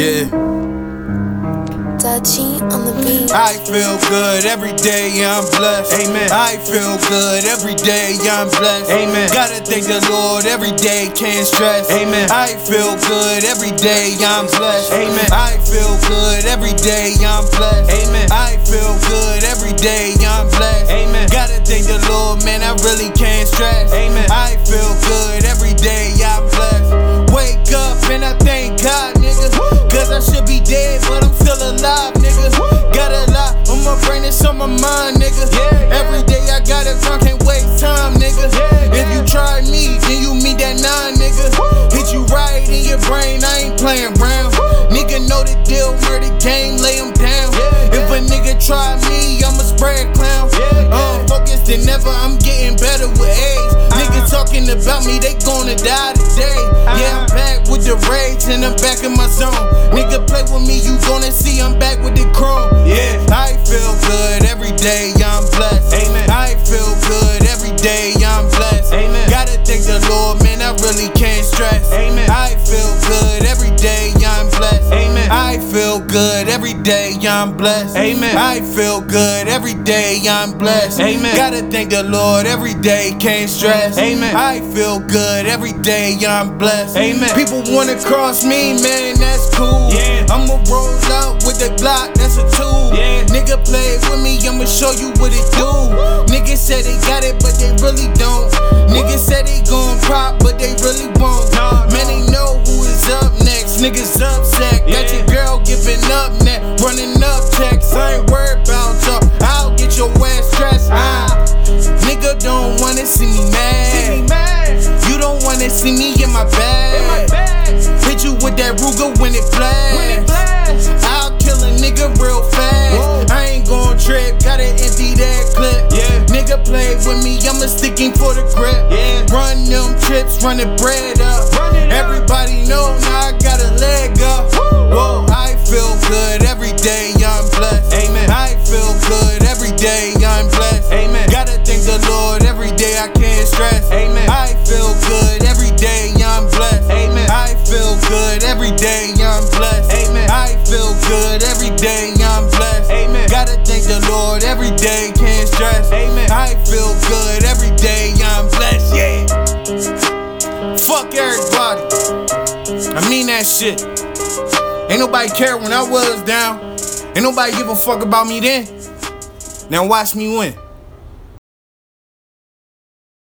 Yeah. I feel good every day, I'm blessed. Amen. I feel good every day, I'm blessed. Amen. Gotta thank the Lord every day, can't stress. Amen. I feel good every day, I'm blessed. Amen. I feel good every day, I'm blessed. Amen. I feel good every day, I'm blessed. Amen. Gotta thank the Lord, man, I really can't stress. Amen. I feel than ever, I'm getting better with age. Niggas talking about me, they gonna die today. Yeah, I'm back with the rage and I'm back in my zone. Nigga, play with me, you gonna see I'm back with the chrome. Yeah. I feel good every day, I'm blessed. Amen. I feel good every day, I'm blessed. Amen. I feel good every day, I'm blessed. Amen. Gotta thank the Lord every day, can't stress. Amen. I feel good every day, I'm blessed. Amen. People wanna cross me, man, that's cool. Yeah. I'ma roll out with the Glock, that's a tool. Yeah. Nigga play with me, I'ma show you what it do. Niggas said they got it, but they really don't. Niggas say see me in my bag. Hit you with that Ruger when it flash. I'll kill a nigga real fast. Whoa. I ain't gon' trip, gotta empty that clip. Yeah. Nigga play with me, I'ma sticking for the grip. Yeah. Run them trips, run the bread up. Run it up. Everybody know now I got I mean that shit. Ain't nobody care when I was down. Ain't nobody give a fuck about me then. Now watch me win.